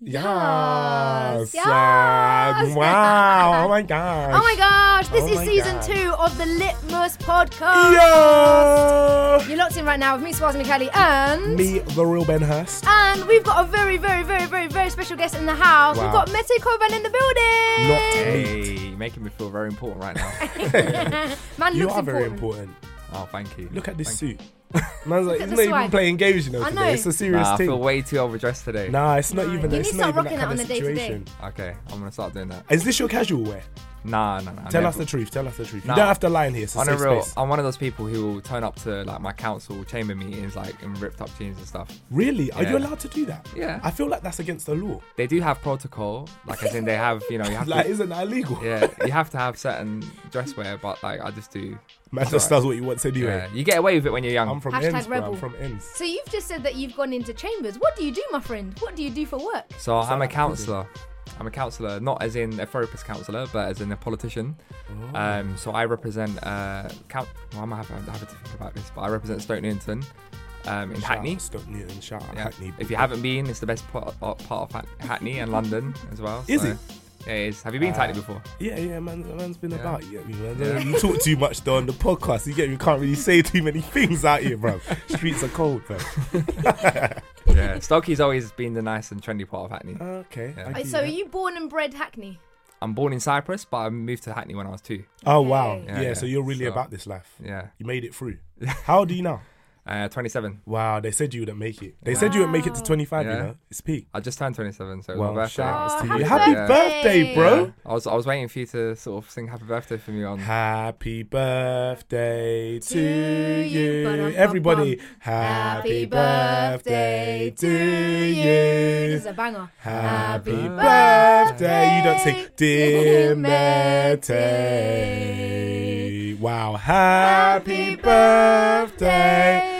Yes, Yes. uh, wow! Oh my gosh! Oh my gosh, this Oh is season God. two of the Litmus podcast. Yo! You're locked in right now with me, Swarzy Macaly, and Me, the real Ben Hurst. and we've got a very, very, very, very, very special guest in the house. We've got Mete Coban in the building. Not Hey, making me feel very important right now. Man You looks are very important. important. oh, thank you. Look at this Thank suit. Man's like, at he's the not even swag. playing games, you know. I Today. know. It's a You. serious Nah, I thing. feel way too overdressed today. Nah, it's not Nah, even. you It's need to not start even that rocking kind of on a day-to-day. situation. Okay, I'm gonna start doing that. Is this your casual wear? Nah, nah, nah. Tell never. us the truth. Tell us the truth. Nah. You don't have to lie in here. It's a On a real, space. I'm one of those people who will turn up to like my council chamber meetings like in ripped up jeans and stuff. Really? Are you allowed to do that? Yeah. I feel like that's against the law. They do have protocol, like as in they have, you know, you have Like, to, isn't that illegal? yeah, you have to have certain dress wear, but like I just do. Man It's just alright. does what he wants anyway. Yeah, you get away with it when you're young. I'm from Hashtag ends, bro. rebel. I'm from ends. So you've just said that you've gone into chambers. What do you do, my friend? What do you do for work? So I'm a counsellor. I'm a counsellor, not as in a therapist counsellor, but as in a politician. Oh. Um, so I represent uh, count. Well, I'm gonna have, have to think about this, but I represent Stoke Newington um, in Shout Hackney. out Stoke Newton, shout Yeah. Hackney. If you haven't been, it's the best part, part of Hackney and London as well. Is so- it? Yeah, it is. Have you been to Ah. Hackney before? Yeah, yeah, man. Man's been Yeah. about. You get me, man. Yeah. You talk too much though on the podcast. You get me. You can't really say too many things out here, bro. Streets are cold, bro. yeah, Stokey's always been the nice and trendy part of Hackney. Okay. Yeah. I Wait, give so are you born and bred Hackney? I'm born in Cyprus, but I moved to Hackney when I was two. Oh wow. Okay. Yeah, Yeah, So you're really So- about this life. Yeah, You made it through. How old are you now? Uh, 27. Wow. They said you wouldn't make it. They said you wouldn't make it to 25. You know, it's peak. I just turned 27, so it was Well, my birthday. shout outs Oh, to you. happy Happy birthday. birthday, bro. I was I was waiting for you to sort of sing happy birthday for me on. Happy birthday to To you. you. Ba-dum-bum-bum. Everybody, happy birthday to you. This is a banger. Happy Happy birthday. You don't say, birthday, Dear Mete. Wow. Happy birthday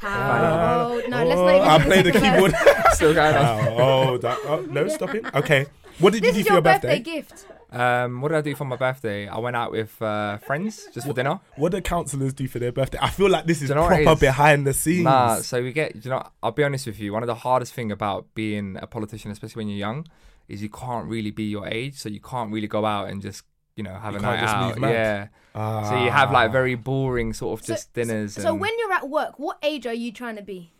I do play the keyboard. Still going on. oh, that, oh, no, stop it. Okay. What did This you is do for your your birthday birthday? gift. Um, what did I do for my birthday? I went out with uh, friends just for dinner. What do councillors do for their birthday? I feel like this is Do you know what it proper is? behind the scenes. Nah, so we get. You know, I'll be honest with you. One of the hardest thing about being a politician, especially when you're young, is you can't really be your age. So you can't really go out and just you know have You a night just out. move. Yeah. Ah. So you have like very boring sort of So- just dinners. So and, when you're at work, what age are you trying to be?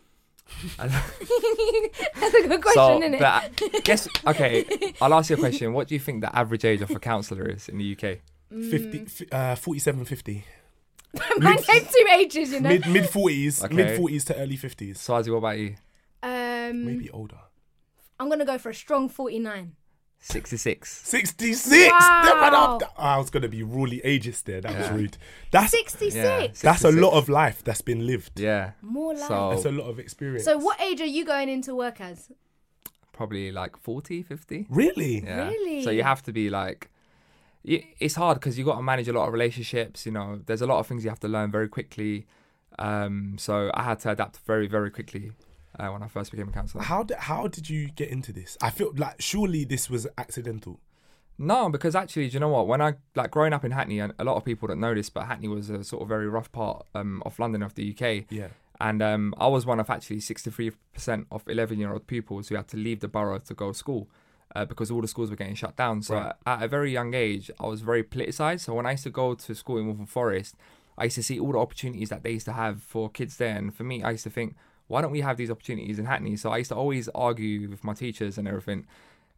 That's a good question, so, isn't it? but guess okay. I'll ask you a question. What do you think the average age of a counsellor is in the UK? 50, f- uh, 47, 50. Man gave two ages, you know. Mid mid 40s, Okay. mid 40s to early 50s. Swarzy, what about you? um, Maybe older. I'm gonna go for a strong 49. 66. 66. Wow. That I was going to be really ageist there. That was rude. That's 66. Yeah. that's a lot of life that's been lived. Yeah. More life. So That's a lot of experience. So what age are you going into work as? probably like 40, 50. Really? Yeah. Really? So you have to be like, it's hard because you got to manage a lot of relationships. You know, there's a lot of things you have to learn very quickly. Um, so I had to adapt very, very quickly uh, when I first became a counsellor. How did how did you get into this? I feel like surely this was accidental. No, because actually, do you know what? When I like growing up in Hackney, and a lot of people don't know this, but Hackney was a sort of very rough part um, of London, of the UK. Yeah. And um, I was one of actually 63% of 11 year old pupils who had to leave the borough to go to school. uh, because all the schools were getting shut down. So Right. at a very young age, I was very politicized. So when I used to go to school in Waltham Forest, I used to see all the opportunities that they used to have for kids there. And for me, I used to think, why don't we have these opportunities in Hackney? So I used to always argue with my teachers and everything.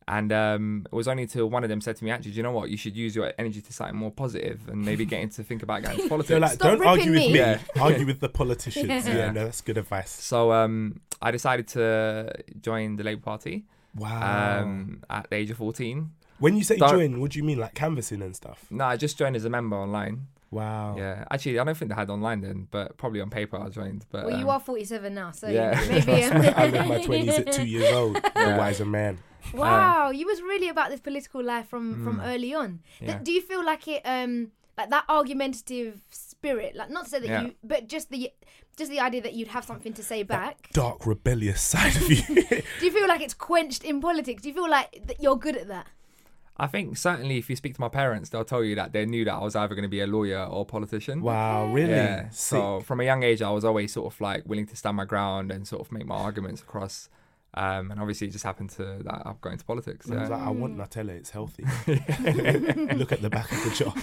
And um, it was only till one of them said to me, actually, do you know what? You should use your energy to something more positive and maybe get into think about getting into politics. They're like, Stop don't argue ripping with me. me, Yeah. argue with the politicians. yeah. Yeah. no, that's good advice. So um, I decided to join the Labour Party Wow. um, at the age of 14. when you say don't- join, what do you mean, like canvassing and stuff? No, I just joined as a member online. Wow. Yeah, actually, I don't think they had online then, but probably on paper I joined. But Well, you um, are 47 now, so yeah. maybe. I lived my twenties at two years old. A wiser man. wow, you was really about this political life from from early on. Th- Hmm. Yeah. Do you feel like it, um, like that argumentative spirit? Like not to say that Yeah. you, but just the just the idea that you'd have something to say back. Dark, rebellious side of you. Do you feel like it's quenched in politics? Do you feel like that you're good at that? I think certainly if you speak to my parents, they'll tell you that they knew that I was either going to be a lawyer or a politician. wow, really? Yeah. Sick. So from a young age, I was always sort of like willing to stand my ground and sort of make my arguments across. Um, and obviously, it just happened to that I've got into politics. I was like, I want Nutella. It's healthy. Look at the back of the jar.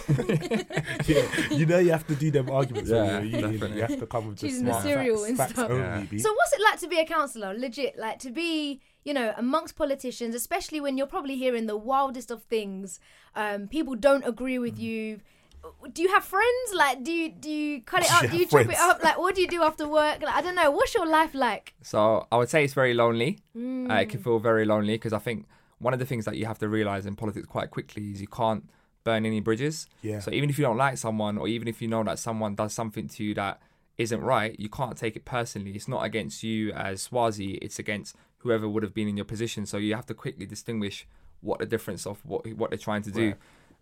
yeah, you know you have to do them arguments. when Yeah, you're a union. definitely. You have to come with the Choosing the smart cereal facts, and facts stuff. only. Yeah. So what's it like to be a councillor? Legit, like to be, you know, amongst politicians, especially when you're probably hearing the wildest of things. Um, people don't agree Mm. with you. Do you have friends? Like, do you do you cut it up? you Do you have chop it up? Like, what do you do after work? Like, I don't know. What's your life like? So I would say it's very lonely. Uh, Mm. it can feel very lonely because I think one of the things that you have to realize in politics quite quickly is you can't burn any bridges. Yeah. So even if you don't like someone, or even if you know that someone does something to you that isn't right, you can't take it personally. It's not against you as Swarzy. It's against whoever would have been in your position. So you have to quickly distinguish what the difference of what what they're trying to do.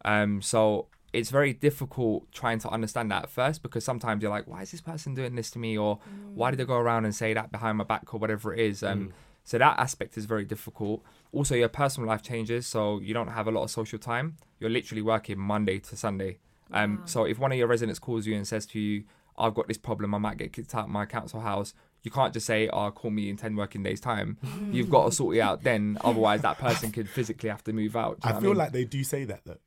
Um, so it's very difficult trying to understand that at first because sometimes you're like, why is this person doing this to me, or why did they go around and say that behind my back, or whatever it is. Um, So that aspect is very difficult. Also, your personal life changes, so you don't have a lot of social time. You're literally working Monday to Sunday. Um, So if one of your residents calls you and says to you, "I've got this problem, I might get kicked out of my council house," you can't just say, "Oh, call me in ten working days' time." You've got to sort it out then. Otherwise, that person could physically have to move out. Do you I know feel like they do say that though.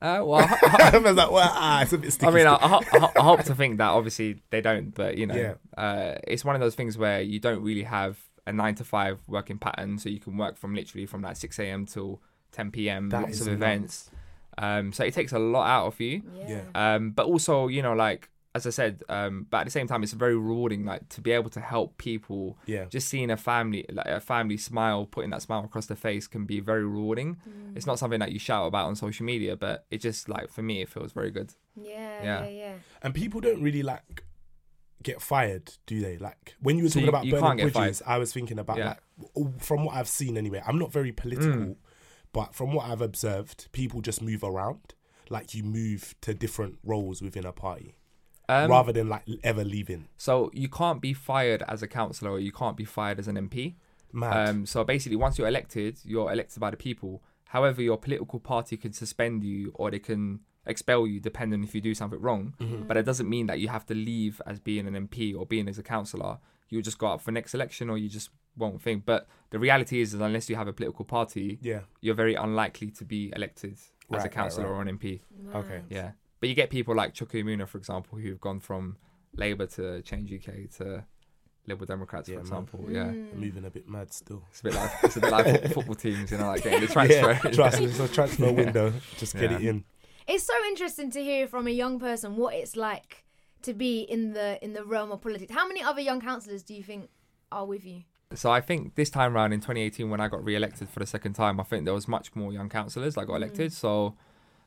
I mean? uh, well, I was like, well, ah, it's a bit sticky. I mean, I. I, I I hope to think that obviously they don't, but you know, Yeah. uh, it's one of those things where you don't really have a nine to five working pattern, so you can work from literally from like six a.m. till ten p.m. That lots of events. Um, so it takes a lot out of you. Yeah. Um, but also, you know, like as I said, um, but at the same time, it's very rewarding, like to be able to help people. Yeah. Just seeing a family, like a family smile, putting that smile across their face, can be very rewarding. It's not something that you shout about on social media, but it just like for me, it feels very good. Yeah, Yeah. yeah, yeah. And people don't really like get fired, do they? Like when you were So talking you- about you burning can't bridges, I was thinking about Yeah. like from what I've seen anyway. I'm not very political, Mm. but from what I've observed, people just move around. Like you move to different roles within a party Um, rather than like ever leaving. So you can't be fired as a councillor or you can't be fired as an MP. Mad. Um, so basically, once you're elected, you're elected by the people. However, your political party can suspend you or they can expel you depending if you do something wrong. But it doesn't mean that you have to leave as being an MP or being as a councillor. You just go up for next election or you just won't think. But the reality is, is unless you have a political party, yeah. you're very unlikely to be elected as Right, a right, councillor right. or an MP. Okay. Yeah. But you get people like Chuka Umunna, for example, who've gone from Labour to Change UK to Liberal Democrats, Yeah, for man. example. Yeah. Moving a bit mad still. It's a bit like it's a bit like fo- football teams, you know, like getting the transfer. Yeah, trust it's a transfer window. Just get Yeah. it in. It's so interesting to hear from a young person what it's like to be in the in the realm of politics. How many other young councillors do you think are with you? So I think this time around in 2018, when I got re-elected for the second time, I think there was much more young councillors that got Mm. elected. So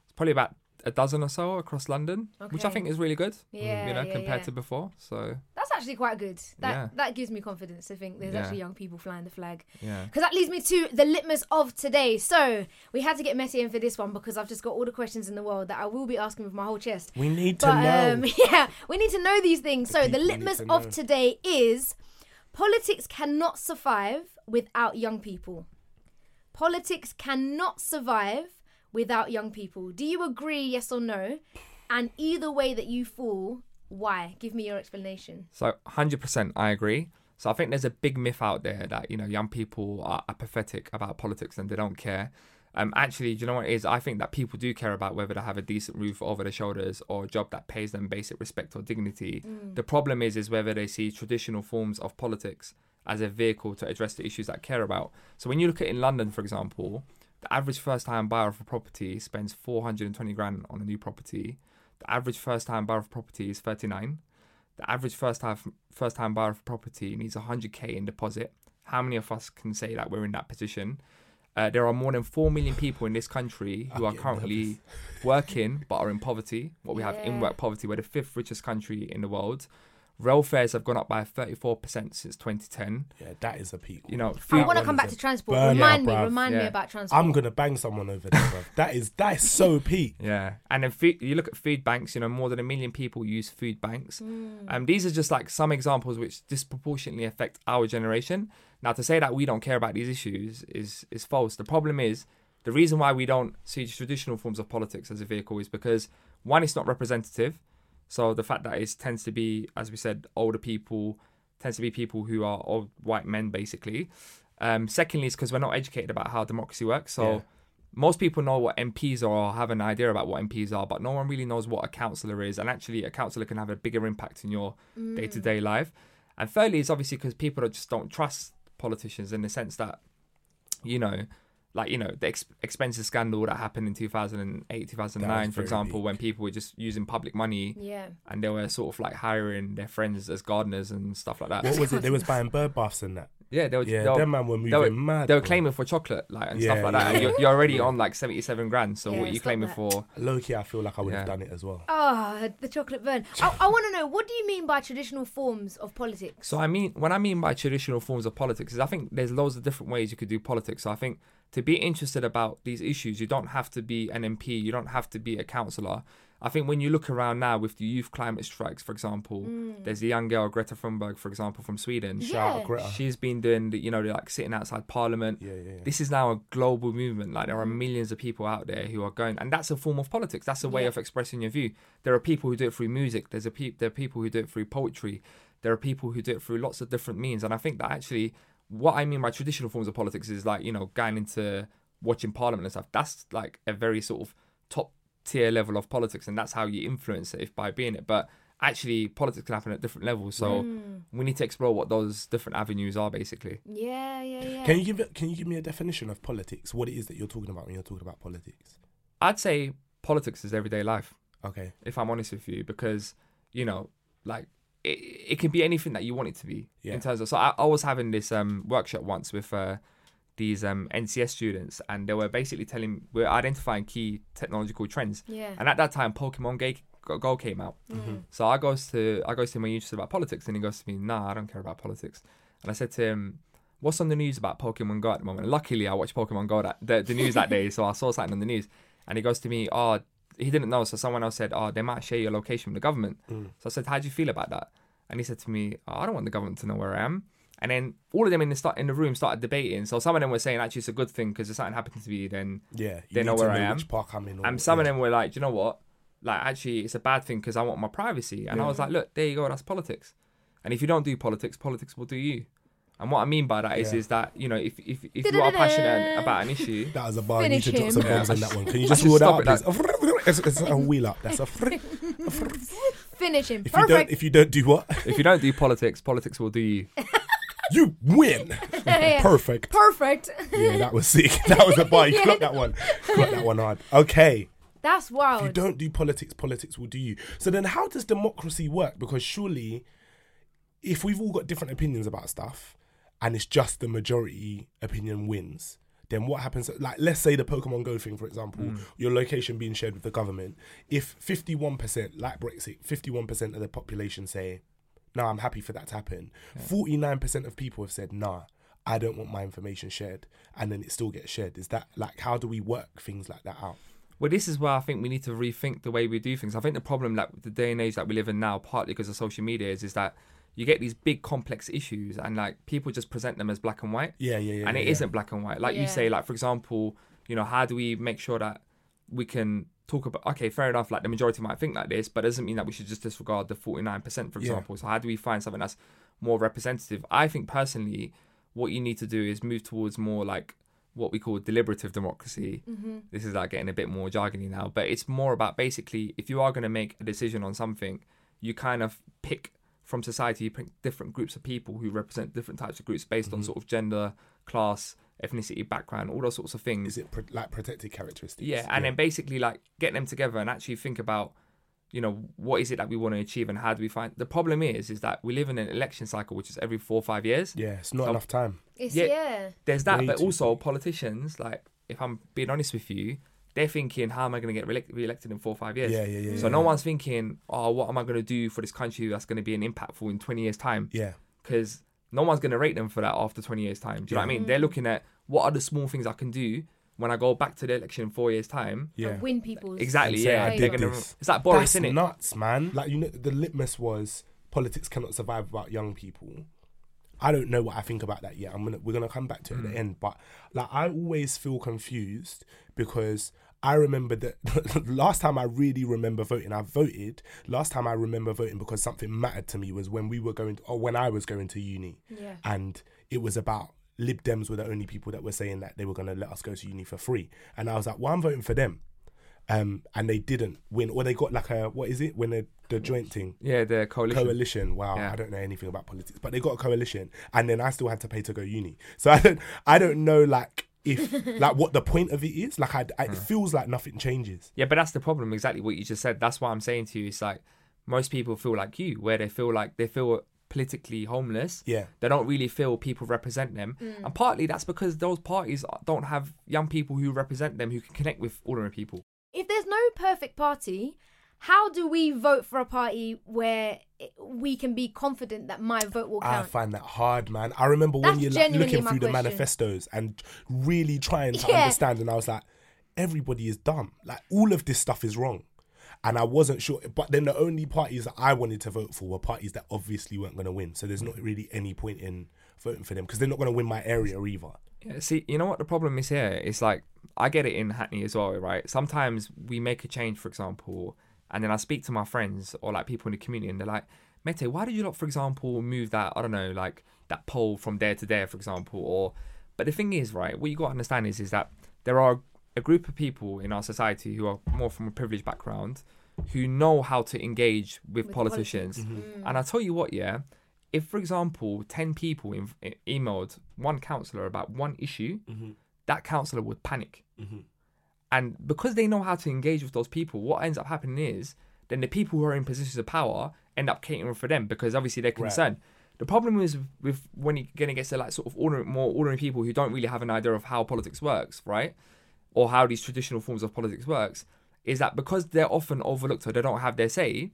it's probably about a dozen or so across London, which I think is really good. Yeah, you know, yeah, compared yeah. to before. So That's actually quite good. That Yeah. that gives me confidence to think there's actually young people flying the flag. yeah. Because that leads me to the litmus of today. So we had to get Messi in for this one because I've just got all the questions in the world that I will be asking with my whole chest. We need to But know. um, yeah, we need to know these things. So the litmus to of today is politics cannot survive without young people. Politics cannot survive without young people. Do you agree? Yes or no? And either way that you fall, why? Give me your explanation. So 100% I agree. So I think there's a big myth out there that you know young people are apathetic about politics and they don't care. Um, actually, do you know what it is? I think that people do care about whether they have a decent roof over their shoulders or a job that pays them basic respect or dignity. The problem is, is whether they see traditional forms of politics as a vehicle to address the issues that care about. So when you look at in London, for example, the average first-time buyer of a property spends 420 grand on a new property. The average first-time buyer of property is 39. The average first-time first-time buyer of property needs 100k in deposit. How many of us can say that we're in that position? Uh, there are more than 4 million people in this country who I'm are currently working but are in poverty. What we have in work poverty. We're the fifth richest country in the world. Rail fares have gone up by 34% since 2010. Yeah, that is a peak. You know, I want to come back to transport. burnout, Remind me, bruv. remind me about transport. I'm gonna bang someone over there, bro. That is that is so peak. Yeah, and then food, you look at food banks. You know, more than a million people use food banks. Mm. Um, these are just like some examples which disproportionately affect our generation. Now, to say that we don't care about these issues is is false. The problem is the reason why we don't see traditional forms of politics as a vehicle is because one, it's not representative. So the fact that it tends to be, as we said, older people, tends to be people who are old white men, basically. Um, secondly, it's because we're not educated about how democracy works. So Yeah. most people know what MPs are or have an idea about what MPs are, but no one really knows what a councillor is. And actually, a councillor can have a bigger impact in your day to day life. And thirdly, it's obviously because people just don't trust politicians in the sense that, you know, like, you know, the ex- expenses scandal that happened in 2008, 2009, for example, big. when people were just using public money yeah. and they were sort of like hiring their friends as gardeners and stuff like that. What was it? They was buying bird baths and that. Yeah, they were. Yeah, they were, them man were moving they were, mad. They were claiming for chocolate, like and Yeah, stuff like that. yeah, And you're, you're already on like seventy-seven grand. So Yeah, what are you claiming that. for? Low key, I feel like I would have done it as well. Oh, the chocolate burn. I, I want to know what do you mean by traditional forms of politics? So I mean, when I mean by traditional forms of politics, is I think there's loads of different ways you could do politics. So I think to be interested about these issues, you don't have to be an MP, you don't have to be a councillor. I think when you look around now with the youth climate strikes, for example, mm. there's the young girl Greta Thunberg, for example, from Sweden. Shout Yeah. out Greta. She's been doing, the, you know, like sitting outside Parliament. Yeah, yeah, yeah. This is now a global movement. Like there are mm. millions of people out there who are going, and that's a form of politics. That's a way Yeah. of expressing your view. There are people who do it through music. There's a pe- there are people who do it through poetry. There are people who do it through lots of different means. And I think that actually, what I mean by traditional forms of politics is like you know going into watching Parliament and stuff. That's like a very sort of top tier level of politics, and that's how you influence it if by being it. But actually, politics can happen at different levels. So mm. we need to explore what those different avenues are, basically. Yeah, yeah, yeah. Can you give it, Can you give me a definition of politics? What it is that you're talking about when you're talking about politics? I'd say politics is everyday life, Okay. if I'm honest with you, because you know, like it, it can be anything that you want it to be Yeah. in terms of. So I, I was having this um, workshop once with uh, these um, NCS students, and they were basically telling we're identifying key technological trends. Yeah. And at that time, Pokemon Ga- Go Go came out. Mm. So I goes to I goes to him, are you interested about politics? And he goes to me, Nah, I don't care about politics. And I said to him, What's on the news about Pokemon Go at the moment? Luckily, I watched Pokemon Go that the, the news that day, so I saw something on the news. And he goes to me, Oh, he didn't know. So someone else said, Oh, they might share your location with the government. Mm. So I said, How do you feel about that? And he said to me, oh, I don't want the government to know where I am. And then all of them in the start in the room started debating. So some of them were saying actually it's a good thing because if something happens to me, then Yeah. They know where I am. Park I'm in. or- and some of them were like, you know what? Like, actually, it's a bad thing because I want my privacy. And I was like, look, there you go. That's politics. And if you don't do politics, politics will do you. And what I mean by that is, Yeah. is that you know, if if, if you are passionate about an issue, That was a bar. You need to Finish drop some him. bombs Yeah. on that one. Can you just should wheel that stop up, it please? It's, it's a wheel up. That's a. Fr- Finish him. if you don't, if you don't do what, if you don't do politics, politics will do you. you win. Yeah. Perfect. Perfect. Yeah, that was sick. That was a bar. You clocked that one. Clocked that one hard. Okay. That's If you don't do politics, politics will do you. So then, how does democracy work? Because surely, if we've all got different opinions about stuff, and it's just the majority opinion wins, then what happens? Like, let's say the Pokemon Go thing, for example, Mm. your location being shared with the government. If fifty-one percent, like Brexit, fifty-one percent of the population say, "No, I'm happy for that to happen," forty-nine percent of people have said, "Nah." I don't want my information shared, and then it still gets shared. Is that like how do we work things like that out? Well, this is where I think we need to rethink the way we do things. I think the problem that the day and age that we live in now, partly because of social media, is is that you get these big complex issues and like people just present them as black and white. Yeah, yeah, yeah. and yeah, it yeah. not black and white. Like Yeah. you say, like for example, you know, how do we make sure that we can talk about okay, fair enough, like the majority might think like this, but doesn't mean that we should just disregard the forty nine percent, for Yeah. example. So how do we find something that's more representative? I think personally, what you need to do is move towards more like what we call deliberative democracy. Mm-hmm. This is like getting a bit more jargony now, but it's more about basically if you are going to make a decision on something, you kind of pick from society, you pick different groups of people who represent different types of groups based on mm-hmm. sort of gender, class, ethnicity, background, all those sorts of things. Is it pro- like protected characteristics? Yeah, and then basically like get them together and actually think about, you know, what is it that we want to achieve and how do we find. The problem is, is that we live in an election cycle which is every four or five years. yeah, it's not So- enough time. It's Yeah. yeah. There's that, Way but also quick. politicians, like if I'm being honest with you, they're thinking, how am I going to get re- re-elected in four or five years? Yeah, yeah, yeah, So yeah, no yeah. one's thinking, oh, what am I going to do for this country that's going to be an impactful in 20 years' time? Yeah, because no one's going to rate them for that after 20 years' time. Do you know what I mean? They're looking at what are the small things I can do when I go back to the election in four years' time. yeah. And win people's Exactly, And say, yeah. I They're did gonna- this. It's like Boris, That's isn't it? nuts, man. Like you know, the litmus was politics cannot survive without young people. I don't know what I think about that yet. I'm gonna we're gonna come back to it Mm. at the end, but like I always feel confused because I remember that last time I really remember voting, I voted. Last time I remember voting because something mattered to me was when we were going, to, or when I was going to uni, Yeah. and it was about Lib Dems were the only people that were saying that they were gonna let us go to uni for free, and I was like, well, I'm voting for them um, and they didn't win, or they got like a what is it when the the joint thing Yeah, the coalition. coalition. Wow, Yeah. I don't know anything about politics, but they got a coalition, and then I still had to pay to go uni. So I don't, I don't know like if like what the point of it is. Like I, I it feels like nothing changes. Yeah, but that's the problem. Exactly what you just said. That's what I'm saying to you. It's like most people feel like you, where they feel like they feel politically homeless. Yeah. They don't really feel people represent them. And partly that's because those parties don't have young people who represent them who can connect with ordinary people. If there's no perfect party, how do we vote for a party where we can be confident that my vote will count? I find that hard, man. I remember when you're like, looking through the manifestos and really trying to Yeah. understand, and I was like, everybody is dumb. Like all of this stuff is wrong. And I wasn't sure, but then the only parties that I wanted to vote for were parties that obviously weren't going to win. So there's not really any point in voting for them because they're not going to win my area either. Yeah, see, you know what the problem is here? It's like I get it in Hackney as well, right? Sometimes we make a change, for example, and then I speak to my friends or like people in the community, and they're like, "Mete, why did you not, for example, move that? I don't know, like that pole from there to there, for example?" Or, but the thing is, right? What you got to understand is, is that there are a group of people in our society who are more from a privileged background, who know how to engage with, With politicians, politics. Mm-hmm. Mm. and I tell you what, yeah if, for example, 10 people in, e- emailed one councillor about one issue, mm-hmm. that councillor would panic. Mm-hmm. And because they know how to engage with those people, what ends up happening is then the people who are in positions of power end up catering for them because obviously they're concerned. The problem is with when you're going to get to like sort of ordinary, more ordinary people who don't really have an idea of how politics works, right? Or how these traditional forms of politics works, is that because they're often overlooked or they don't have their say,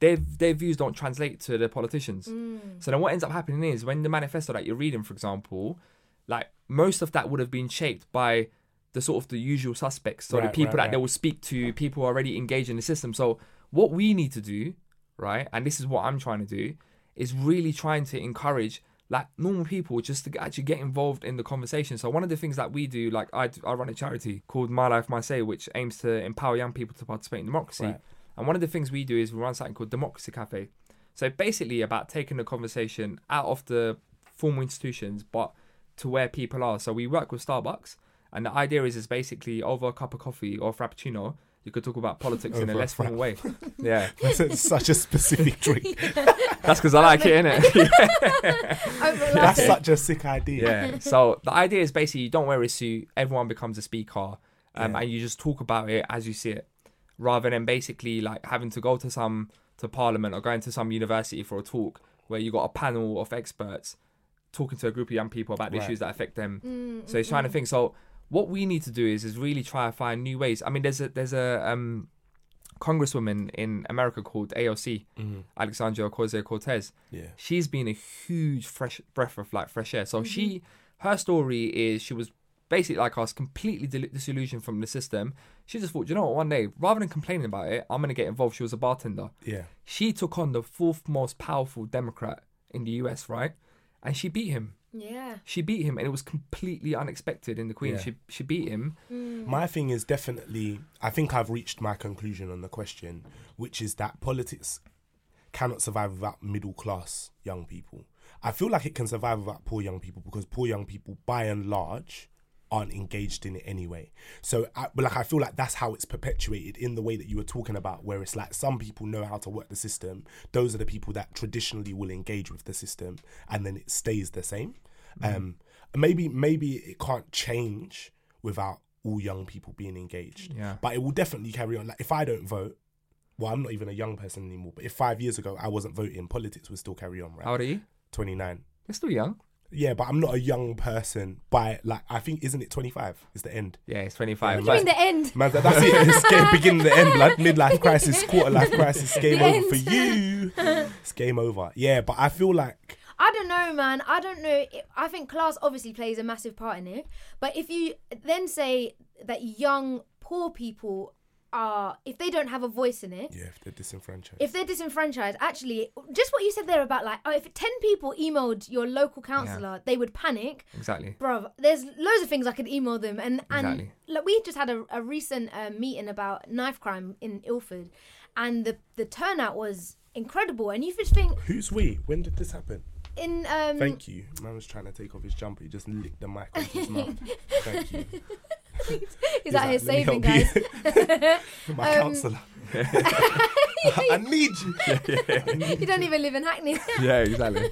their their views don't translate to the politicians. Mm. So then what ends up happening is when the manifesto that you're reading, for example, like most of that would have been shaped by the sort of the usual suspects. So the people right, that they will speak to, people already engaged in the system. So what we need to do, right, and this is what I'm trying to do, is really trying to encourage like normal people just to actually get involved in the conversation. So one of the things that we do, like I, I run a charity called My Life My Say, which aims to empower young people to participate in democracy. Right. And one of the things we do is we run something called Democracy Cafe. So basically about taking the conversation out of the formal institutions, but to where people are. So we work with Starbucks, and the idea is is basically over a cup of coffee or frappuccino, you could talk about politics in a less formal way. Yeah, That's such a specific drink. that's because I like it, innit? Over That's latte. such a sick idea. yeah. So the idea is basically you don't wear a suit, everyone becomes a speaker, um, Yeah. and you just talk about it as you see it, rather than basically like having to go to some to parliament or going to some university for a talk where you got a panel of experts talking to a group of young people about the Right. issues that affect them. Mm, so he's trying to mm, mm. think. So what we need to do is is really try to find new ways. I mean, there's a there's a um, congresswoman in America called AOC, mm-hmm. Alexandria Ocasio Cortez Yeah. she's been a huge fresh breath of like fresh air. So she, mm-hmm. her story is she was basically like us, completely disillusioned from the system. She just thought, you know what, one day rather than complaining about it, I'm gonna get involved. She was a bartender. Yeah. She took on the fourth most powerful Democrat in the U.S. Right, and she beat him. Yeah. She beat him, and it was completely unexpected in the Queen. Yeah. She she beat him. Mm. My thing is definitely, I think I've reached my conclusion on the question, which is that politics cannot survive without middle class young people. I feel like it can survive without poor young people because poor young people, by and large, aren't engaged in it anyway. So, I, but like I feel like that's how it's perpetuated in the way that you were talking about, where it's like some people know how to work the system. Those are the people that traditionally will engage with the system, and then it stays the same. Um, maybe maybe it can't change without all young people being engaged. Yeah. But it will definitely carry on. Like if I don't vote, well, I'm not even a young person anymore. But if five years ago I wasn't voting, politics would still carry on, right? How old are you? Twenty nine. You're still young. Yeah, but I'm not a young person. By like, I think isn't it 25 is the end? Yeah, it's 25. What do you mean the end? Man, that, that's it. It's game, beginning the end, blood. Midlife crisis, quarter life crisis. Game The over end. for you. It's game over. Yeah, but I feel like I don't know, man. I don't know. I think class obviously plays a massive part in it. But if you then say that young poor people are, if they don't have a voice in it, yeah, if they're disenfranchised. if they're disenfranchised, actually, just what you said there about like, oh, if 10 people emailed your local councillor, they would panic. Exactly. Bruv, there's loads of things I could email them, and and Exactly. like we just had a, a recent uh, meeting about knife crime in Ilford, and the the turnout was incredible. And you just think Who's we? When did this happen? in um, Thank you. Man was trying to take off his jumper. He just licked the mic off his mouth. Thank you. He's out here like, "Let me saving guys. My Um, counsellor. I need you. you don't even live in Hackney. Yeah, exactly.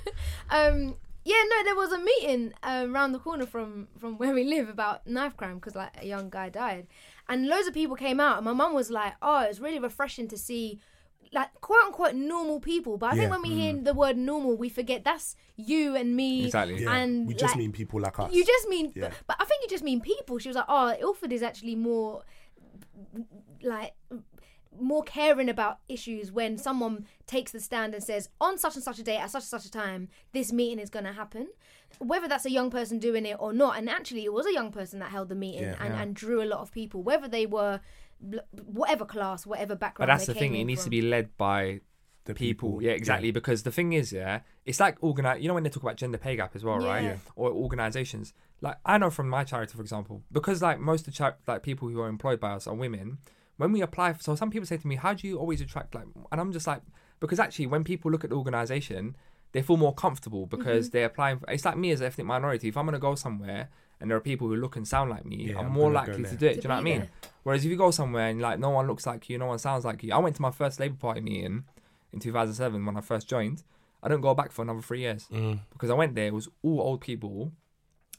um, yeah, no, there was a meeting uh, around the corner from from where we live about knife crime because like a young guy died, and loads of people came out, and my mum was like, "Oh, it's really refreshing to see." Like quote unquote normal people, but I Yeah. think when we hear mm. the word normal, we forget that's you and me. Exactly. Yeah, And we just like, mean people like us. You just mean, Yeah. but I think you just mean people. She was like, "Oh, Ilford is actually more like more caring about issues when someone takes the stand and says on such and such a day at such and such a time this meeting is going to happen whether that's a young person doing it or not and actually it was a young person that held the meeting Yeah. and, and drew a lot of people whether they were bl- whatever class whatever background. But that's they the came thing. It in needs to be led by The people. people, Yeah, yeah. exactly. Because the thing is, yeah, it's like organize. You know when they talk about gender pay gap as well, right? Yeah. Yeah. Or organizations. Like I know from my charity, for example, because like most of the char- like people who are employed by us are women. When we apply, for, so some people say to me, "How do you always attract like?" And I'm just like, because actually, when people look at the organization, they feel more comfortable because mm-hmm. they're applying. For, it's like me as an ethnic minority. If I'm gonna go somewhere and there are people who look and sound like me, Yeah, I'm I'm more likely to do it. To do you know what I mean? there. Whereas if you go somewhere and like no one looks like you, no one sounds like you. I went to my first Labour Party meeting in 2007 when I first joined. I didn't go back for another three years Mm. because I went there. It was all old people.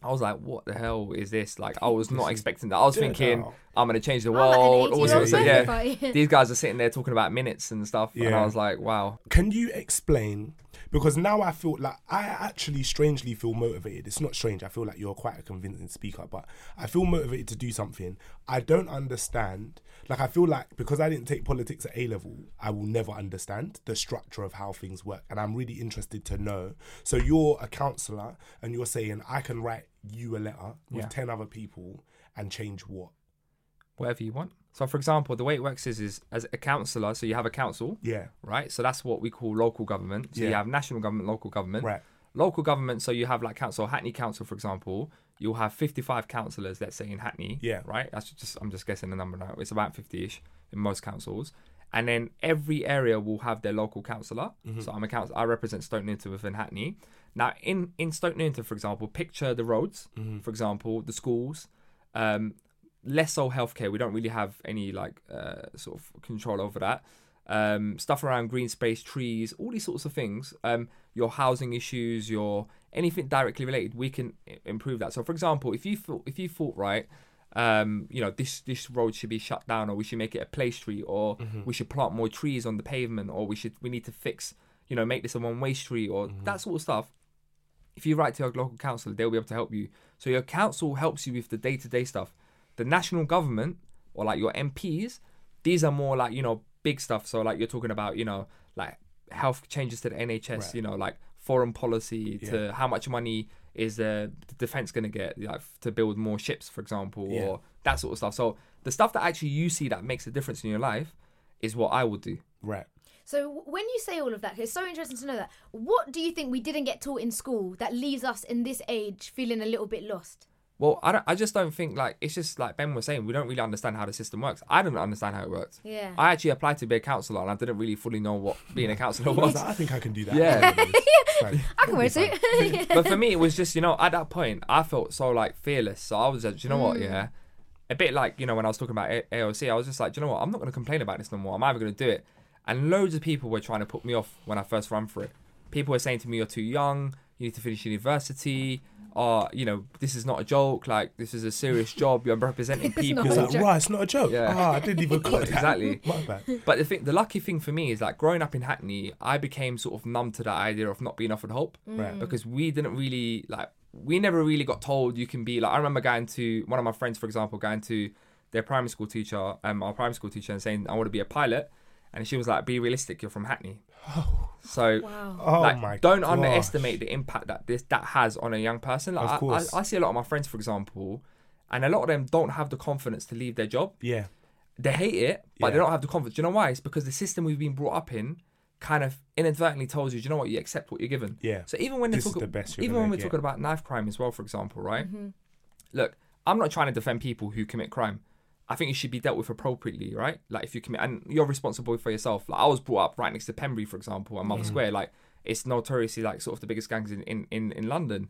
I was like, "What the hell is this?" Like, I was not expecting that. I was thinking, out. "I'm gonna change the I'm like an world." all sorts of- yeah. These guys are sitting there talking about minutes and stuff, and I was like, "Wow." Can you explain? Because now I feel like I actually strangely feel motivated. It's not strange. I feel like you're quite a convincing speaker, but I feel motivated to do something. I don't understand. Like I feel like because I didn't take politics at A level, I will never understand the structure of how things work, and I'm really interested to know. So you're a counsellor, and you're saying I can write you a letter with Yeah. ten other people and change what? Whatever you want. So, for example, the way it works is, is as a councillor. So you have a council, Yeah. right? So that's what we call local government. So you have national government, local government. Right. Local government, so you have like council, Hackney Council, for example, you'll have 55 councillors, let's say in Hackney. Yeah. Right? That's just, I'm just guessing the number now. It's about 50 ish in most councils. And then every area will have their local councillor. Mm-hmm. So I'm a council, I represent Stoke Newington within Hackney. Now, in, in Stoke Newington, for example, picture the roads, Mm-hmm. for example, the schools, um, less so healthcare. We don't really have any like uh, sort of control over that. Um, stuff around green space, trees, all these sorts of things. Um, your housing issues, your anything directly related, we can improve that. So, for example, if you thought if you thought right, um, you know this this road should be shut down, or we should make it a play street, or we should plant more trees on the pavement, or we should we need to fix, you know, make this a one way street, or that sort of stuff if you write to your local council, they'll be able to help you. So your council helps you with the day to day stuff. The national government or like your MPs, these are more like, you know, big stuff. So like you're talking about, you know, like health changes to the NHS, Right. you know, like foreign policy to Yeah. how much money is uh, the defense going to get like to build more ships, for example, Yeah. or that sort of stuff. So the stuff that actually you see that makes a difference in your life is what I would do. Right. So when you say all of that, it's so interesting to know that. What do you think we didn't get taught in school that leaves us in this age feeling a little bit lost? Well, I don't. I just don't think like it's just like Ben was saying. We don't really understand how the system works. I don't understand how it works. Yeah. I actually applied to be a counsellor and I didn't really fully know what being a counsellor was. was I think I can do that. Yeah. Fine. I can wear a suit. but for me, it was just you know at that point I felt so like fearless. So I was like, you know what, mm. yeah, a bit like you know when I was talking about A- AOC, I was just like, you know what, I'm not going to complain about this no more. I'm either going to do it. And loads of people were trying to put me off when I first ran for it. People were saying to me, "You're too young. You need to finish university." Or you know, this is not a joke. Like this is a serious job. You're representing It's people. not It's a like, joke. right, it's not a joke. Yeah. Ah, I didn't even cut that. Exactly. My bad. But the thing, the lucky thing for me is like growing up in Hackney, I became sort of numb to that idea of not being offered hope, Right. Because we didn't really like, we never really got told you can be like. I remember going to one of my friends, for example, going to their primary school teacher, um, our primary school teacher, and saying I want to be a pilot, and she was like, "Be realistic, you're from Hackney." Oh. So. wow. Oh like, my don't gosh. underestimate the impact that this that has on a young person. Like, Of I- course. I, I see a lot of my friends, for example, and a lot of them don't have the confidence to leave their job Yeah. they hate it, but they don't have the confidence. Do you know why? It's because the system we've been brought up in kind of inadvertently tells you, do you know what? You accept what you're given. Yeah. So even when they talk, the best even when we're get. talking about knife crime as well, for example, right? Mm-hmm. Look, I'm not trying to defend people who commit crime. I think it should be dealt with appropriately, right? Like if you commit, and you're responsible for yourself. Like I was brought up right next to Pembury, for example, and Mother mm. Square. Like it's notoriously like sort of the biggest gangs in, in, in, in London.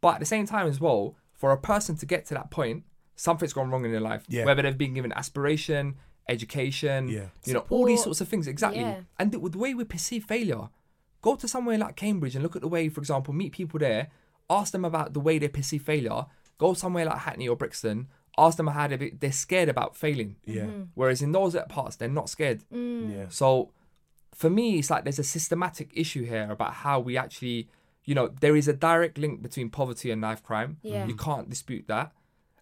But at the same time as well, for a person to get to that point, something's gone wrong in their life. Yeah. Whether they've been given aspiration, education, Yeah. you know, all these sorts of things. Exactly. Yeah. And the, the way we perceive failure, go to somewhere like Cambridge and look at the way, for example, meet people there, ask them about the way they perceive failure. Go somewhere like Hackney or Brixton, ask them how they be, they're scared about failing. Yeah. Mm-hmm. Whereas in those parts, they're not scared. Mm. Yeah. So for me, it's like there's a systematic issue here about how we actually, you know, there is a direct link between poverty and knife crime. Yeah. You can't dispute that.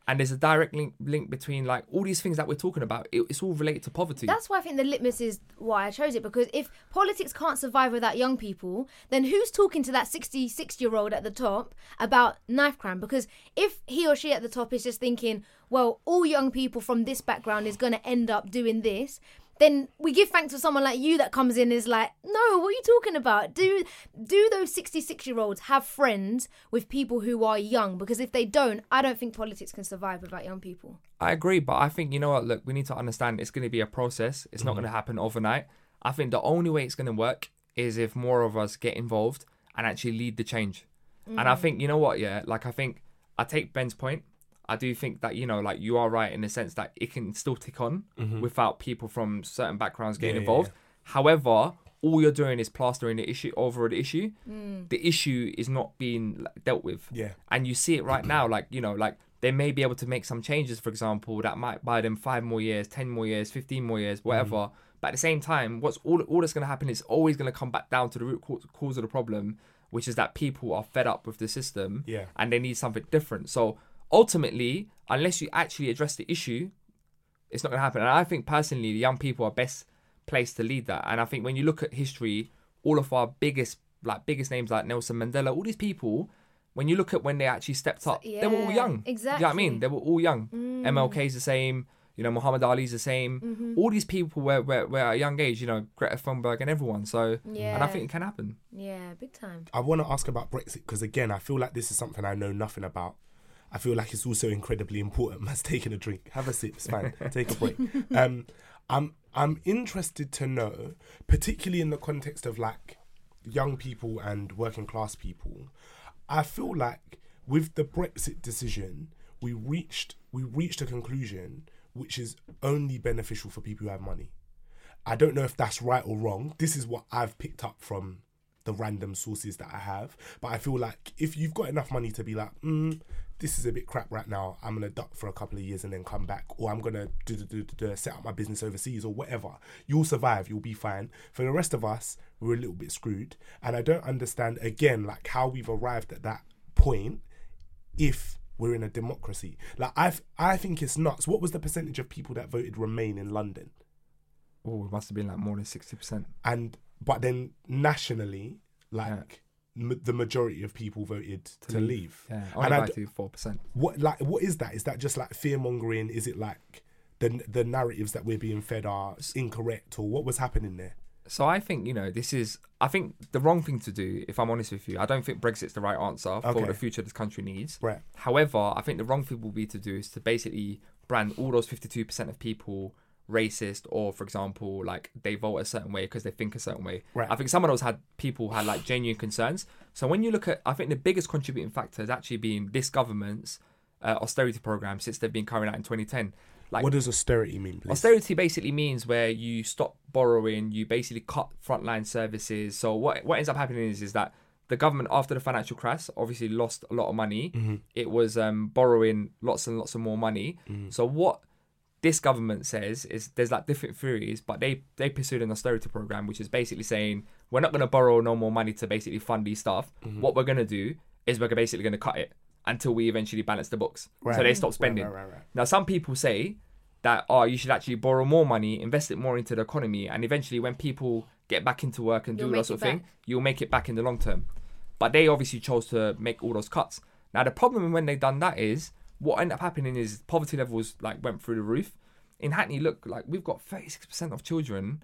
And there's a direct link link between like all these things that we're talking about. It, it's all related to poverty. That's why I think the litmus is why I chose it because if politics can't survive without young people, then who's talking to that 66 year old at the top about knife crime? Because if he or she at the top is just thinking, well, all young people from this background is going to end up doing this, then we give thanks to someone like you that comes in and is like, no, what are you talking about? Do do those 66 year olds have friends with people who are young? Because if they don't, I don't think politics can survive without young people. I agree, but I think you know what? Look, we need to understand it's going to be a process. It's not mm-hmm. going to happen overnight. I think the only way it's going to work is if more of us get involved and actually lead the change. And I mm-hmm. think you know what? Yeah, like I think I take Ben's point. I do think that you know, like you are right in the sense that it can still tick on mm-hmm. without people from certain backgrounds getting Yeah, yeah, involved. However, all you're doing is plastering the issue over the issue. Mm. The issue is not being like, dealt with Yeah. and you see it right now like you know like they may be able to make some changes for example that might buy them five more years ten more years 15 more years whatever mm-hmm. but at the same time what's all, all that's going to happen is always going to come back down to the root cause, cause of the problem which is that people are fed up with the system Yeah. and they need something different so ultimately unless you actually address the issue it's not going to happen. And i think personally the young people are best placed to lead that. And i think when you look at history all of our biggest like biggest names like nelson mandela all these people when you look at when they actually stepped up they were all yeah, young. You know what i mean? they were all young. Mm. Mlk's the same you know muhammad ali's the same. Mm-hmm. All these people were, were, were at a young age you know greta thunberg and everyone. So yeah. and i think it can happen. Yeah, big time. I want to ask about Brexit because again, I feel like this is something I know nothing about. I feel like it's also incredibly important. Man's taking a drink. Have a sip. It's fine. Take a break. Um, I'm I'm interested to know, particularly in the context of like young people and working class people. I feel like with the Brexit decision, we reached we reached a conclusion which is only beneficial for people who have money. I don't know if that's right or wrong. This is what I've picked up from the random sources that I have. But I feel like if you've got enough money to be like, mm, this is a bit crap right now, I'm gonna duck for a couple of years and then come back, or I'm gonna do, do, do, do, do, set up my business overseas or whatever. You'll survive. You'll be fine. For the rest of us, we're a little bit screwed, and I don't understand again like how we've arrived at that point if we're in a democracy. Like I, I think it's nuts. What was the percentage of people that voted Remain in London? oh it must have been like more than 60% and but then nationally, like m- the majority of people voted to, leave. yeah only by four percent What like what is that? Is that just like fear mongering? Is it like the the narratives that we're being fed are incorrect, or what was happening there? So I think you know this is. I think the wrong thing to do. If I'm honest with you, I don't think Brexit's the right answer for Okay. the future this country needs. Right. However, I think the wrong thing will be to do is to basically brand all those 52% of people racist, or for example, like they vote a certain way because they think a certain way. Right. I think some of those had people had like genuine concerns. So when you look at, I think the biggest contributing factor has actually been this government's uh, austerity program since they've been carried out in 2010. Like what does austerity mean, please? Austerity basically means where you stop borrowing, you basically cut frontline services. So what what ends up happening is is that the government after the financial crash obviously lost a lot of money. Mm-hmm. It was um, borrowing lots and lots of more money. Mm-hmm. So what this government says is there's like different theories, but they they pursued an austerity program, which is basically saying we're not going to borrow no more money to basically fund these stuff. Mm-hmm. What we're going to do is we're basically going to cut it until we eventually balance the books. So they stop spending. right, right, right. Now, some people say that oh, you should actually borrow more money, invest it more into the economy, and eventually, when people get back into work and You'll do that sort it of thing, you'll make it back in the long term. But they obviously chose to make all those cuts. Now, the problem when they've done that is what ended up happening is poverty levels like went through the roof. In Hackney, look like we've got thirty six percent of children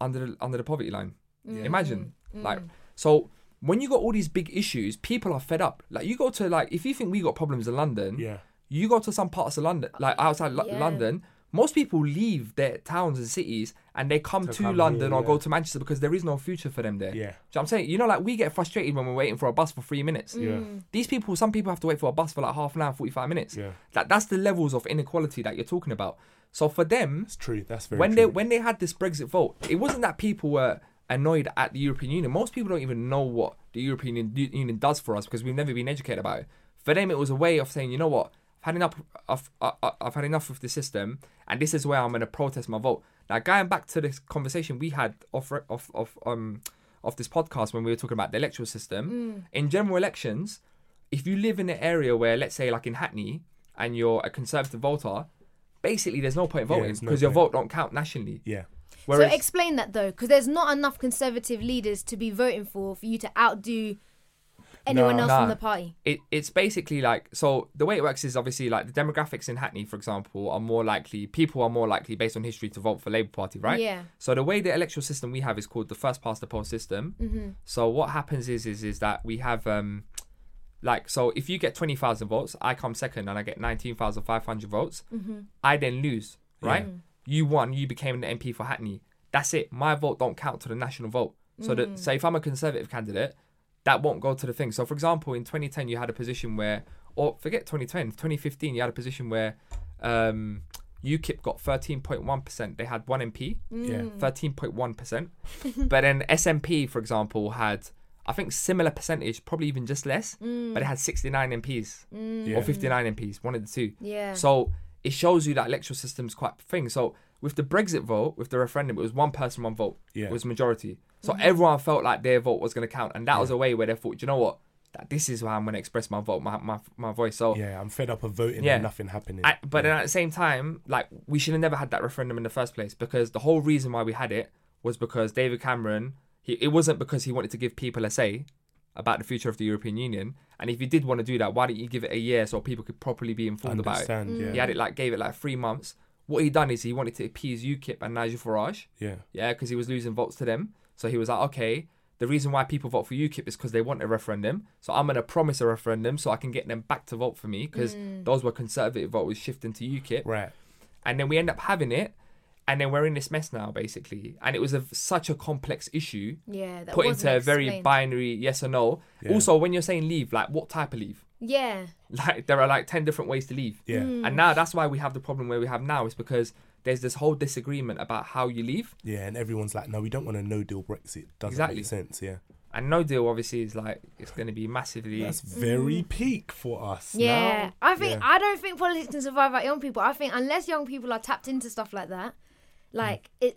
under the, under the poverty line. Imagine mm-hmm. like mm-hmm. so. When you got all these big issues, people are fed up. Like you go to like if you think we got problems in London, Yeah. you go to some parts of London, like outside Lo- Yeah. London, most people leave their towns and cities and they come To to, come London here, or go to Manchester because there is no future for them there. Yeah. Do you know what I'm saying? You know, like we get frustrated when we're waiting for a bus for three minutes. Yeah. Mm. These people, some people have to wait for a bus for like half an hour, 45 minutes. Yeah. That, that's the levels of inequality that you're talking about. So for them, It's true. That's very when true. they when they had this Brexit vote, it wasn't that people were annoyed at the European Union. Most people don't even know what the European Union- Union does for us because we've never been educated about it. For them, it was a way of saying, you know what, I've had enough of uh, uh, I've had enough of the system, and this is where I'm going to protest my vote. Now, going back to this conversation we had off re- off of um of this podcast when we were talking about the electoral system in general elections, if you live in an area where, let's say, like in Hackney, and you're a conservative voter, basically there's no point voting there's because no your vote don't count nationally. yeah. Whereas, so explain that though, because there's not enough conservative leaders to be voting for for you to outdo anyone No. else Nah. from the party. it, it's basically like so the way it works is obviously like the demographics in Hackney, for example, are more likely people are more likely based on history to vote for Labour Party, right? Yeah. So the way the electoral system we have is called the first past the post system. Mm-hmm. So what happens is is is that we have um like so if you get twenty thousand votes, I come second and I get nineteen thousand five hundred votes. I then lose, right? You won, you became the MP for Hackney. That's it. My vote don't count to the national vote. So that so if I'm a conservative candidate, that won't go to the thing. So, for example, in 2010, you had a position where, or forget 2010, 2015, you had a position where um, UKIP got 13.1%. They had one MP, mm. Yeah. 13.1%. but then SNP, for example, had, I think, similar percentage, probably even just less, mm. but it had 69 MPs mm. Yeah. or 59 MPs, one of the two. Yeah. So it shows you that electoral system's quite thing. So with the Brexit vote, with the referendum, it was one person, one vote. Yeah. It was majority. So mm-hmm. everyone felt like their vote was going to count, and that was a way where they thought, "Do you know what, that this is how I'm going to express my vote, my my, my voice. So Yeah, I'm fed up of voting Yeah. and nothing happening. I, but then at the same time, like we should have never had that referendum in the first place because the whole reason why we had it was because David Cameron. He, it wasn't because he wanted to give people a say about the future of the European Union. And if you did want to do that, why didn't you give it a year so people could properly be informed about it? Yeah. He had it like gave it like three months. What he done is he wanted to appease UKIP and Nigel Farage. Yeah. Yeah, because he was losing votes to them. So he was like, okay, the reason why people vote for UKIP is because they want a referendum. So I'm going to promise a referendum so I can get them back to vote for me because mm. those were conservative voters shifting to UKIP. Right. And then we end up having it. And then we're in this mess now, basically. And it was a, such a complex issue Yeah, that put wasn't into a very explained. binary yes or no. Yeah. Also, when you're saying leave, like what type of leave? Yeah. Like there are like 10 different ways to leave. Yeah. Mm. And now that's why we have the problem where we have now is because there's this whole disagreement about how you leave. Yeah, and everyone's like, no, we don't want a no deal Brexit. Doesn't Exactly. make sense. Yeah. And no deal obviously is like it's going to be massively That's very mm. peak for us. Yeah, now. I think Yeah. I don't think politics can survive without young people. I think unless young people are tapped into stuff like that, like mm. it,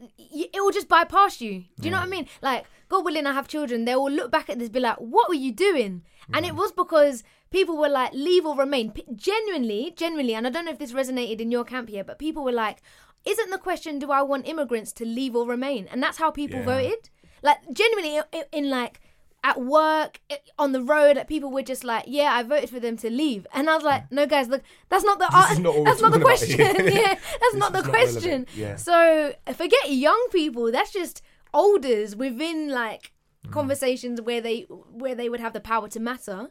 it will just bypass you. Do you know what I mean? Like, God willing, I have children. They will look back at this, be like, "What were you doing?" And it mm. was because people were like, "Leave or remain." P- genuinely, genuinely, and I don't know if this resonated in your camp here, but people were like, "Isn't the question do I want immigrants to leave or remain?" And that's how people Yeah. voted. Like, genuinely, in, in like at work, on the road, people were just like, "Yeah, I voted for them to leave," and I was like, "No, guys, look, that's not the uh, not that's not the question. yeah, that's not the is not question." yeah. So forget young people. That's just elders within like Mm. conversations where they where they would have the power to matter.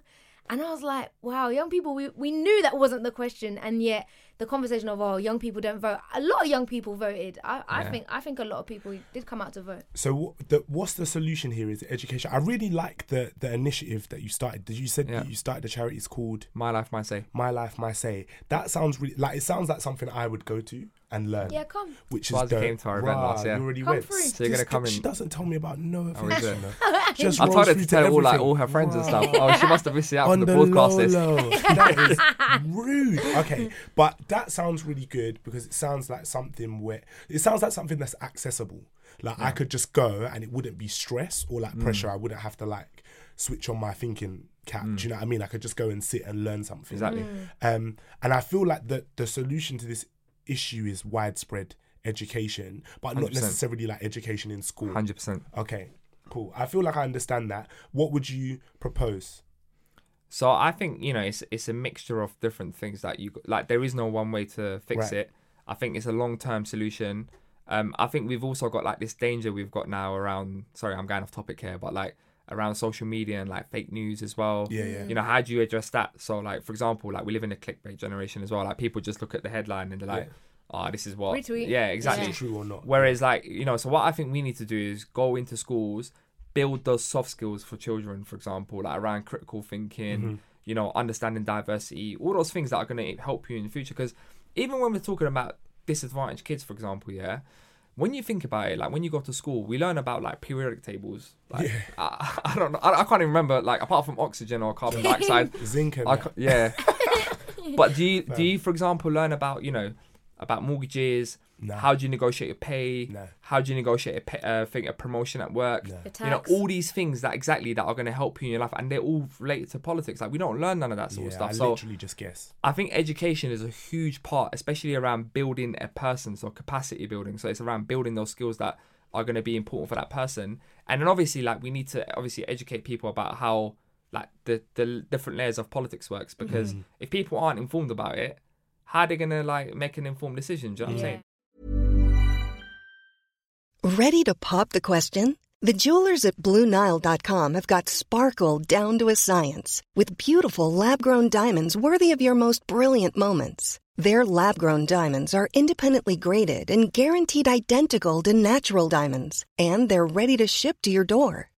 And I was like, wow, young people, we, we knew that wasn't the question, and yet the conversation of oh, young people don't vote. A lot of young people voted. I, I Yeah. think I think a lot of people did come out to vote. So what the, what's the solution here? Is education? I really like the the initiative that you started. Did you said Yeah. that you started a charity? It's called My life, my say. My Life, My Say. That sounds really like it sounds like something I would go to and learn. Yeah, come. Which Swaz is dope. came to our event last Rah, year. You already Come went. through. So you're gonna This- come She in- doesn't tell me about no Oh, is it? no. Just I told rolls her through to tell all like everything. all her friends and stuff. Rah. Oh, she must have missed it out on from the the broadcast list. low, low. that is rude. Okay, but that sounds really good because it sounds like something where it sounds like something that's accessible. Like I could just go and it wouldn't be stress or like pressure. Mm. I wouldn't have to like switch on my thinking cap. Do you know what I mean? I could just go and sit and learn something. Exactly. Um, and I feel like the the solution to this issue is widespread education, but not 100%. necessarily like education in school. Hundred percent. Okay, cool. I feel like I understand that. What would you propose? So I think you know it's it's a mixture of different things that you like. There is no one way to fix Right. it. I think it's a long term solution. Um, I think we've also got like this danger we've got now around. Sorry, I'm going off topic here, but like around social media and like fake news as well. Yeah, yeah. You know, how do you address that? So like for example, like we live in a clickbait generation as well. Like people just look at the headline and they're like, "Oh, this is what." Retweet. Yeah, exactly. Yeah. True or not? Whereas, like, you know, so what I think we need to do is go into schools, build those soft skills for children, for example, like around critical thinking, Mm-hmm. you know, understanding diversity, all those things that are going to help you in the future. Because even when we're talking about disadvantaged kids, for example, yeah, when you think about it, like when you go to school, we learn about like periodic tables. Like, I, I don't know, I, I can't even remember, like, apart from oxygen or carbon dioxide. Zinc and I yeah. but do you do you, for example, learn about you know about mortgages? No. How do you negotiate your pay? No. How do you negotiate a, pay, uh, thing, a promotion at work? No. You know all these things that exactly that are going to help you in your life, and they're all related to politics. Like we don't learn none of that sort yeah, of stuff. I so literally just guess. I think education is a huge part, especially around building a person, so capacity building. So it's around building those skills that are going to be important for that person. And then obviously, like we need to obviously educate people about how like the the different layers of politics works. Because if people aren't informed about it, how are they going to like make an informed decision? Do you know what I'm saying? Ready to pop the question? The jewelers at BlueNile.com have got sparkle down to a science with beautiful lab grown diamonds worthy of your most brilliant moments. Their lab grown diamonds are independently graded and guaranteed identical to natural diamonds, and they're ready to ship to your door.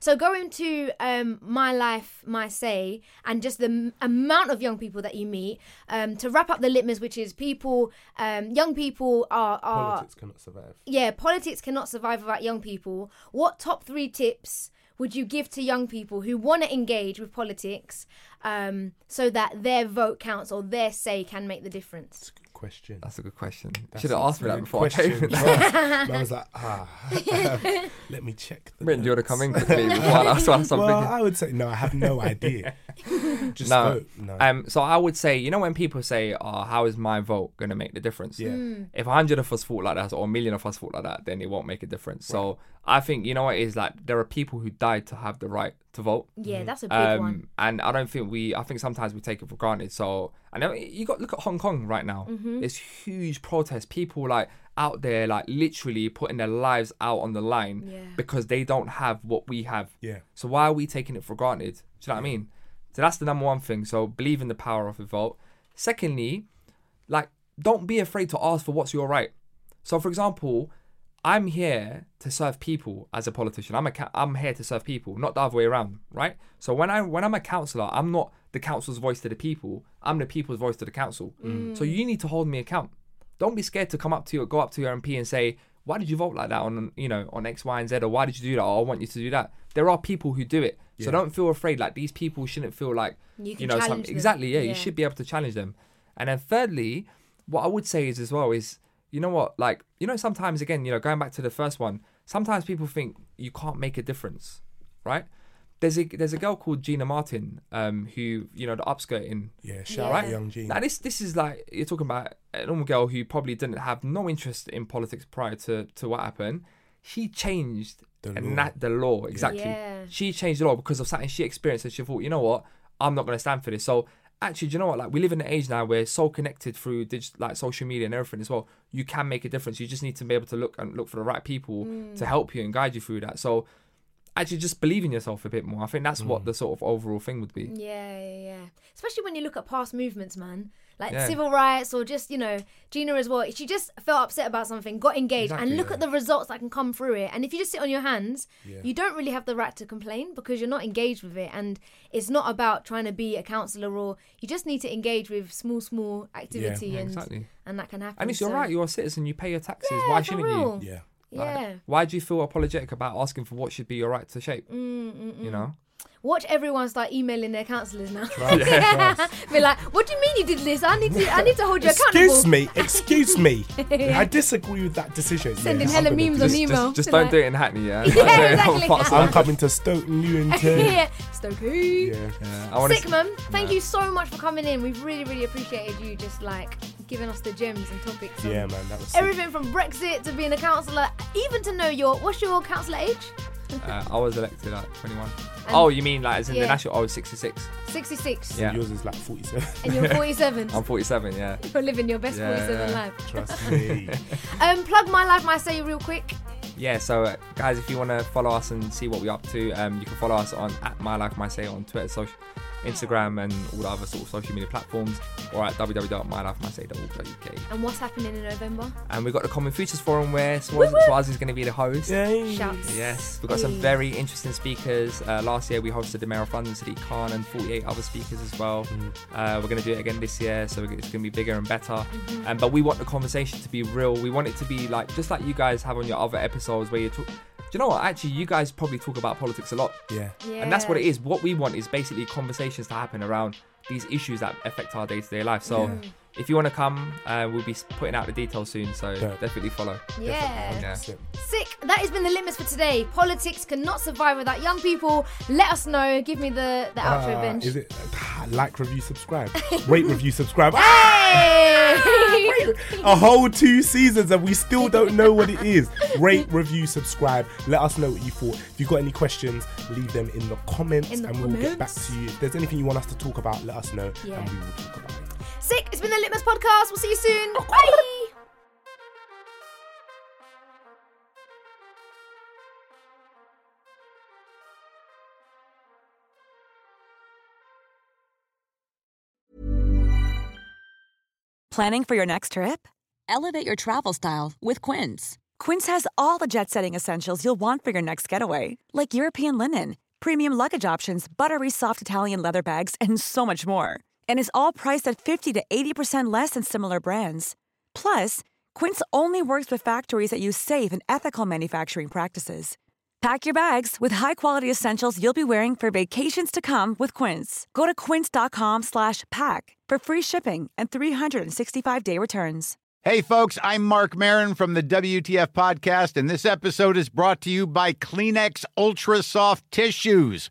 So going to um, my life, my say, and just the m- amount of young people that you meet. Um, to wrap up the litmus, which is people, um, young people are are Politics cannot survive. yeah, politics cannot survive without young people. What top three tips would you give to young people who want to engage with politics, um, so that their vote counts or their say can make the difference? Good question. That's a good question. That's Should have asked me that good before I question. came. Right. I was like, ah, let me check. The Brent, do you want to come in quickly before I ask something? Well, I would say no. I have no idea. Just no. vote. No. Um, so I would say, you know, when people say, "Oh, how is my vote going to make the difference?" Yeah. If a hundred of us thought like that, or a million of us thought like that, then it won't make a difference. So I think you know what it is like. There are people who died to have the right to vote. Yeah, that's a big Um, one. and I don't think we. I think sometimes we take it for granted. So I know you got look at Hong Kong right now. Mm-hmm. There's huge protests. People like out there like literally putting their lives out on the line Yeah. because they don't have what we have. Yeah. So why are we taking it for granted? Do you know what I mean? So that's the number one thing. So believe in the power of a vote. Secondly, like don't be afraid to ask for what's your right. So for example, I'm here to serve people as a politician. I'm a ca- I'm here to serve people, not the other way around, right? So when I when I'm a councillor, I'm not the council's voice to the people. I'm the people's voice to the council. Mm. So you need to hold me account. Don't be scared to come up to you, go up to your MP and say, "Why did you vote like that on you know on X, Y, and Z?" Or "Why did you do that?" Or "I want you to do that." There are people who do it, so don't feel afraid. Like these people shouldn't feel like You can know some, them. exactly. Yeah, Yeah. you should be able to challenge them. And then thirdly, what I would say is as well is you know what like you know sometimes again you know going back to the first one sometimes people think you can't make a difference right? There's a there's a girl called Gina Martin um who you know the upskirting Yeah, shout right? out Young Gene. now this this is like you're talking about a normal girl who probably didn't have no interest in politics prior to to what happened. She changed The and law. that the law exactly. Yeah. she changed the law because of something she experienced and she thought you know what? I'm not going to stand for this. So actually do you know what? Like we live in an age now where so connected through digital like social media and everything as well you can make a difference. You just need to be able to look and look for the right people Mm. to help you and guide you through that. So actually just believe in yourself a bit more i think that's Mm. what the sort of overall thing would be Yeah, yeah, yeah. Especially when you look at past movements, man. Like Yeah. civil rights or just, you know, Gina as well. She just felt upset about something, got engaged, Exactly, and look yeah. at the results that can come through it. And if you just sit on your hands, Yeah. you don't really have the right to complain because you're not engaged with it. And it's not about trying to be a councillor or you just need to engage with small, small activity Yeah, and exactly. and that can happen. and it's your So- right you're a citizen you pay your taxes Yeah, why shouldn't real. you yeah. Like, Yeah. why do you feel apologetic about asking for what should be your right to shape? Mm, you know Watch everyone start emailing their councillors now. Trust, trust. Be like, what do you mean you did this? I need to I need to hold you accountable. Excuse me, excuse me. I disagree with that decision. Sending Yeah, hella memes do on email. just, just don't like- do it in Hackney yeah, Yeah, Don't do it in exactly. I'm coming to Stoke Newington. yeah, Stoke. Yeah. Yeah, I wanna Sick see- man, thank you so much for coming in. We've really, really appreciated you just like giving us the gems and topics. Yeah, man, that was sick. Everything from Brexit to being a councillor, even to know your what's your councillor age? Uh, I was elected at 21. And- oh, you mean like as in Yeah. the national? Oh, 66. 66. Yeah. Yours is like 47. And you're 47. I'm 47, yeah. You're living your best Yeah, 47 yeah. life. Trust me. Um, plug my life, my say real quick. Yeah, so uh, guys, if you want to follow us and see what we're up to, um, you can follow us on at My Life My Say on Twitter, social, Instagram, and all the other sort of social media platforms, or at www.mylifemysay.org.uk. And what's happening in November? And we've got the Common Futures Forum where Swaz, Swaz is going to be the host. Yay. Shouts. Yes, we've got some very interesting speakers. Uh, last year we hosted the Mayor of London, Sadiq Khan, and 48 other speakers as well. Uh, we're going to do it again this year, so it's going to be bigger and better. Um, but we want the conversation to be real. We want it to be like just like you guys have on your other episodes where you talk. Do you know what? Actually, you guys probably talk about politics a lot, Yeah. Yeah. and that's what it is. What we want is basically conversations to happen around these issues that affect our day-to-day life. So. If you want to come, uh, we'll be putting out the details soon, so Yeah. definitely follow. Yeah. Yeah. Sick. That has been the Litmus for today. Politics cannot survive without young people. Let us know. Give me the, the outro Ah, bench. Is it ah, like, review, subscribe? Rate, review, subscribe. Hey! A whole two seasons and we still don't know what it is. Rate, review, subscribe. Let us know what you thought. If you've got any questions, leave them in the comments In the and we'll get back to you. If there's anything you want us to talk about, let us know Yeah. and we will talk about it. Sick. It's been the Litmus podcast. We'll see you soon. Oh, Bye. Planning for your next trip? Elevate your travel style with Quince. Quince has all the jet setting essentials you'll want for your next getaway, like European linen, premium luggage options, buttery soft Italian leather bags, and so much more. And is all priced at 50 to 80% less than similar brands. Plus, Quince only works with factories that use safe and ethical manufacturing practices. Pack your bags with high-quality essentials you'll be wearing for vacations to come with Quince. Go to quince.com/pack for free shipping and 365-day returns. Hey, folks, I'm Marc Maron from the WTF Podcast, and this episode is brought to you by Kleenex Ultra Soft Tissues.